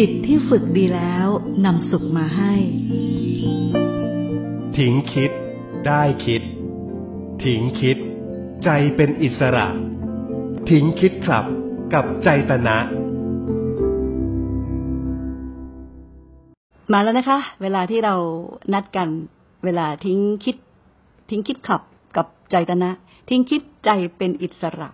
จิตที่ฝึกดีแล้วนำสุขมาให้ ทิ้งคิด ได้คิด ทิ้งคิด ใจเป็นอิสระ ทิ้งคิดครับกับใจตนะ มาแล้วนะคะ เวลาที่เรานัดกัน เวลาทิ้งคิด ทิ้งคิดขับกับใจตนะ ทิ้งคิดใจเป็นอิสระ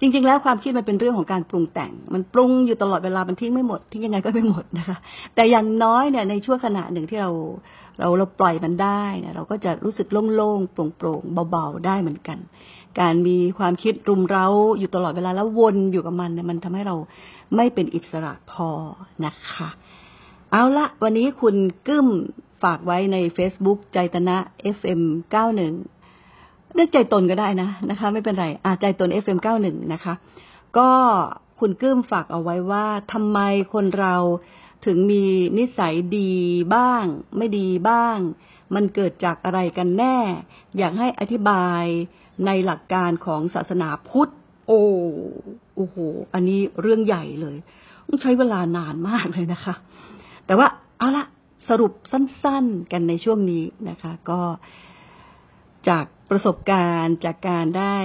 จริง ๆ แล้วความคิดมันเป็นเรื่องของการปรุงแต่ง มันปรุงอยู่ตลอดเวลามันทิ้งไม่หมดทิ้งยังไงก็ไม่หมดนะคะ แต่อย่างน้อยเนี่ยในช่วงขณะหนึ่งที่เราเราเราปล่อยมันได้เนี่ยเราก็จะรู้สึกโล่งๆโปร่งๆเบาๆได้เหมือนกัน การมีความคิดรุมเร้าอยู่ตลอดเวลาแล้ววนอยู่กับมันเนี่ยมันทำให้เราไม่เป็นอิสระพอนะคะ เอาละวันนี้คุณกึ้มฝากไว้ใน Facebook ใจตนะ FM 91 เรียกใจตนก็ได้นะนะคะ ไม่เป็นไรอาใจตน FM 91 นะคะ ก็คุณกึ้มฝากเอาไว้ว่าทำไมคนเราถึงมีนิสัยดีบ้าง ไม่ดีบ้าง มันเกิดจากอะไรกันแน่ อยากให้อธิบายในหลักการของศาสนาพุทธ โอ้โอ้โห อันนี้เรื่องใหญ่เลยต้องใช้เวลานานมากเลยนะคะ แต่ว่าเอาละสรุปสั้นๆกันในช่วงนี้นะคะ ก็ จากประสบการณ์จากการได้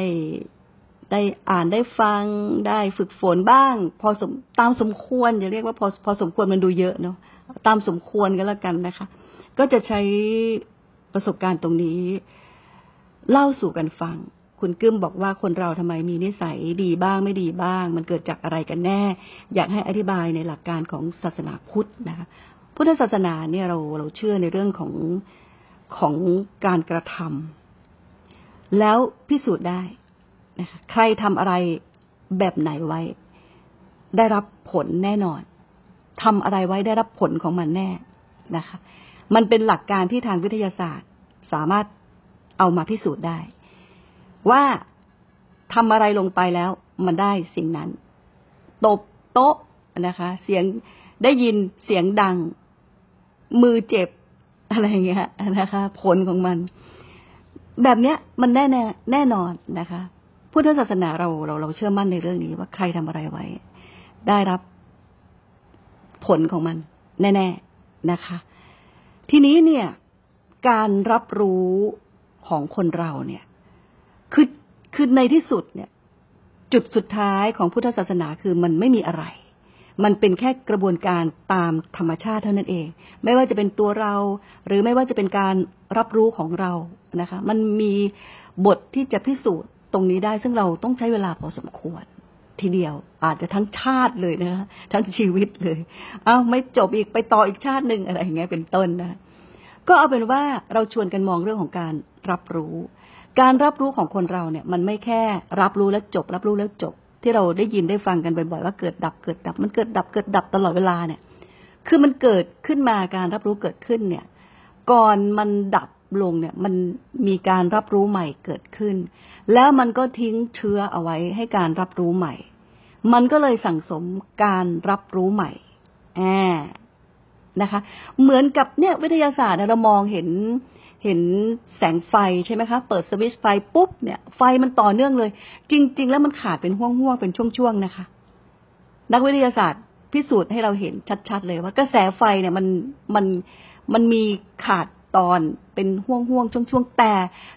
ได้อ่านได้ฟังได้ฝึกฝนบ้าง พอสมตามสมควรจะเรียกว่าพอพอสมควรมันดูเยอะเนาะตามสมควรก็แล้วกันนะคะ ก็จะใช้ประสบการณ์ตรงนี้ เล่าสู่กันฟัง คุณกึ้มบอกว่าคนเราทำไมมีนิสัยดีบ้างไม่ดีบ้าง มันเกิดจากอะไรกันแน่ อยากให้อธิบายในหลักการของศาสนาพุทธนะคะพุทธศาสนาเนี่ยเราเราเชื่อในเรื่องของของการกระทำ แล้วพิสูจน์ได้นะคะใครทำอะไรแบบไหนไว้ ได้รับผลแน่นอนทำอะไรไว้ได้รับผลของมันแน่นะคะ มันเป็นหลักการที่ทางวิทยาศาสตร์ สามารถเอามาพิสูจน์ได้ ว่าทำอะไรลงไปแล้ว มันได้สิ่งนั้น ตบโต๊ะนะคะ เสียงได้ยินเสียงดัง มือเจ็บอะไรอย่างเงี้ยนะคะ ผลของมัน แบบเนี้ยมันแน่แน่แน่นอนนะคะพุทธศาสนาเราเราเราเชื่อมั่นในเรื่องนี้ว่าใครทำอะไรไว้ ได้รับผลของมัน แน่ ๆนะคะ ทีนี้เนี่ย การรับรู้ของคนเราเนี่ย คือคือในที่สุดเนี่ย จุดสุดท้ายของพุทธศาสนาคือมันไม่มีอะไร มันเป็นแค่กระบวนการตามธรรมชาติเท่านั้นเอง ไม่ว่าจะเป็นตัวเรา หรือไม่ว่าจะเป็นการรับรู้ของเรานะคะ มันมีบทที่จะพิสูจน์ตรงนี้ได้ ซึ่งเราต้องใช้เวลาพอสมควร ทีเดียวอาจจะทั้งชาติเลยนะคะทั้งชีวิตเลย เอาไม่จบอีกไปต่ออีกชาติหนึ่งอะไรอย่างเงี้ยเป็นต้นนะ ก็เอาเป็นว่าเราชวนกันมองเรื่องของการรับรู้ การรับรู้ของคนเราเนี่ย มันไม่แค่รับรู้แล้วจบ รับรู้แล้วจบ ที่เราได้ยินได้ฟังกันบ่อยๆว่าเกิดดับเกิดดับ มันเกิดดับเกิดดับตลอดเวลาเนี่ย คือมันเกิดขึ้นมาการรับรู้เกิดขึ้นเนี่ย ก่อนมันดับลงเนี่ย มันมีการรับรู้ใหม่เกิดขึ้น แล้วมันก็ทิ้งเชื้อเอาไว้ให้การรับรู้ใหม่ มันก็เลยสั่งสมการรับรู้ใหม่แอบนะคะ เหมือนกับเนี่ยวิทยาศาสตร์เรามองเห็น เห็นแสงไฟใช่ไหมคะ เปิดสวิตช์ไฟปุ๊บเนี่ยไฟมันต่อเนื่องเลย จริง ๆ แล้วมันขาดเป็นห่วงๆเป็นช่วงๆนะคะ นักวิทยาศาสตร์พิสูจน์ให้เราเห็นชัดๆเลยว่ากระแสไฟเนี่ยมันมันมันมีขาดตอนเป็นห่วงๆช่วงๆ แต่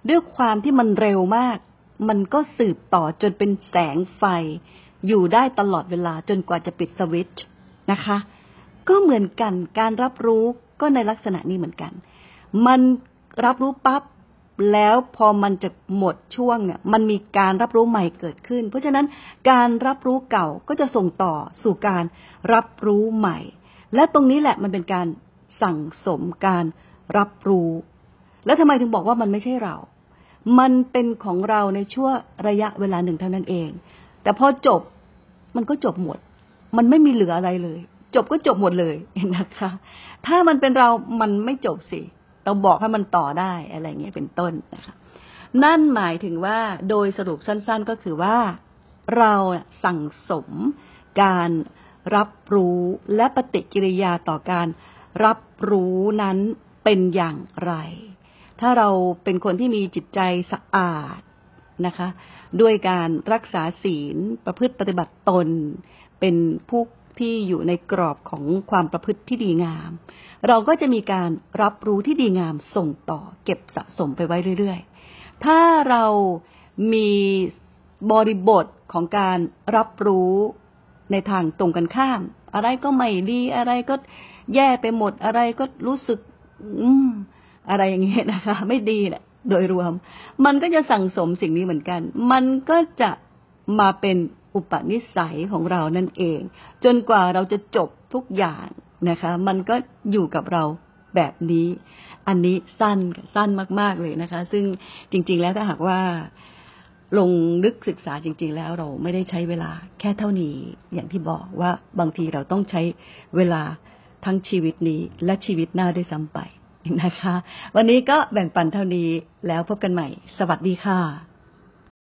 ด้วยความที่มันเร็วมาก มันก็สืบต่อจนเป็นแสงไฟ อยู่ได้ตลอดเวลาจนกว่าจะปิดสวิตช์นะคะ ก็เหมือนกันการรับรู้ก็ในลักษณะนี้เหมือนกัน มัน รับรู้ปั๊บแล้วพอมันจะหมดช่วงเนี่ย มันมีการรับรู้ใหม่เกิดขึ้น เพราะฉะนั้นการรับรู้เก่าก็จะส่งต่อสู่การรับรู้ใหม่ และตรงนี้แหละมันเป็นการสั่งสมการรับรู้ แล้วทำไมถึงบอกว่ามันไม่ใช่เรา มันเป็นของเราในช่วงระยะเวลาหนึ่งเท่านั้นเอง แต่พอจบมันก็จบหมด มันไม่มีเหลืออะไรเลย จบก็จบหมดเลยนะคะ ถ้ามันเป็นเรา มันไม่จบสิ เราบอกให้มันต่อได้อะไรเงี้ยเป็นต้นนะคะ นั่นหมายถึงว่าโดยสรุปสั้น ๆก็คือว่าเราสั่งสมการรับรู้และปฏิกิริยาต่อการรับรู้นั้นเป็นอย่างไร ถ้าเราเป็นคนที่มีจิตใจสะอาดนะคะ ด้วยการรักษาศีลประพฤติปฏิบัติตน เป็นผู้ ที่อยู่ในกรอบของความประพฤติที่ดีงาม เราก็จะมีการรับรู้ที่ดีงามส่งต่อเก็บสะสมไปไว้เรื่อยๆ ถ้าเรามีบริบทของการรับรู้ในทางตรงกันข้าม อะไรก็ไม่ดีอะไรก็แย่ไปหมดอะไรก็รู้สึก อืม อะไรอย่างเงี้ยนะคะ ไม่ดีแหละโดยรวม มันก็จะสั่งสมสิ่งนี้เหมือนกัน มันก็จะมาเป็น อุปนิสัยของเรานั่นเอง จนกว่าเราจะจบทุกอย่างนะคะ มันก็อยู่กับเราแบบนี้ อันนี้สั้นสั้นมาก ๆเลยนะคะ ซึ่งจริง ๆ แล้วถ้าหากว่าลงลึกศึกษาจริง ๆ แล้วเราไม่ได้ใช้เวลาแค่เท่านี้ อย่างที่บอกว่าบางทีเราต้องใช้เวลาทั้งชีวิตนี้และชีวิตหน้าได้วยซ้ำไปนะคะ วันนี้ก็แบ่งปันเท่านี้แล้วพบกันใหม่ สวัสดีค่ะ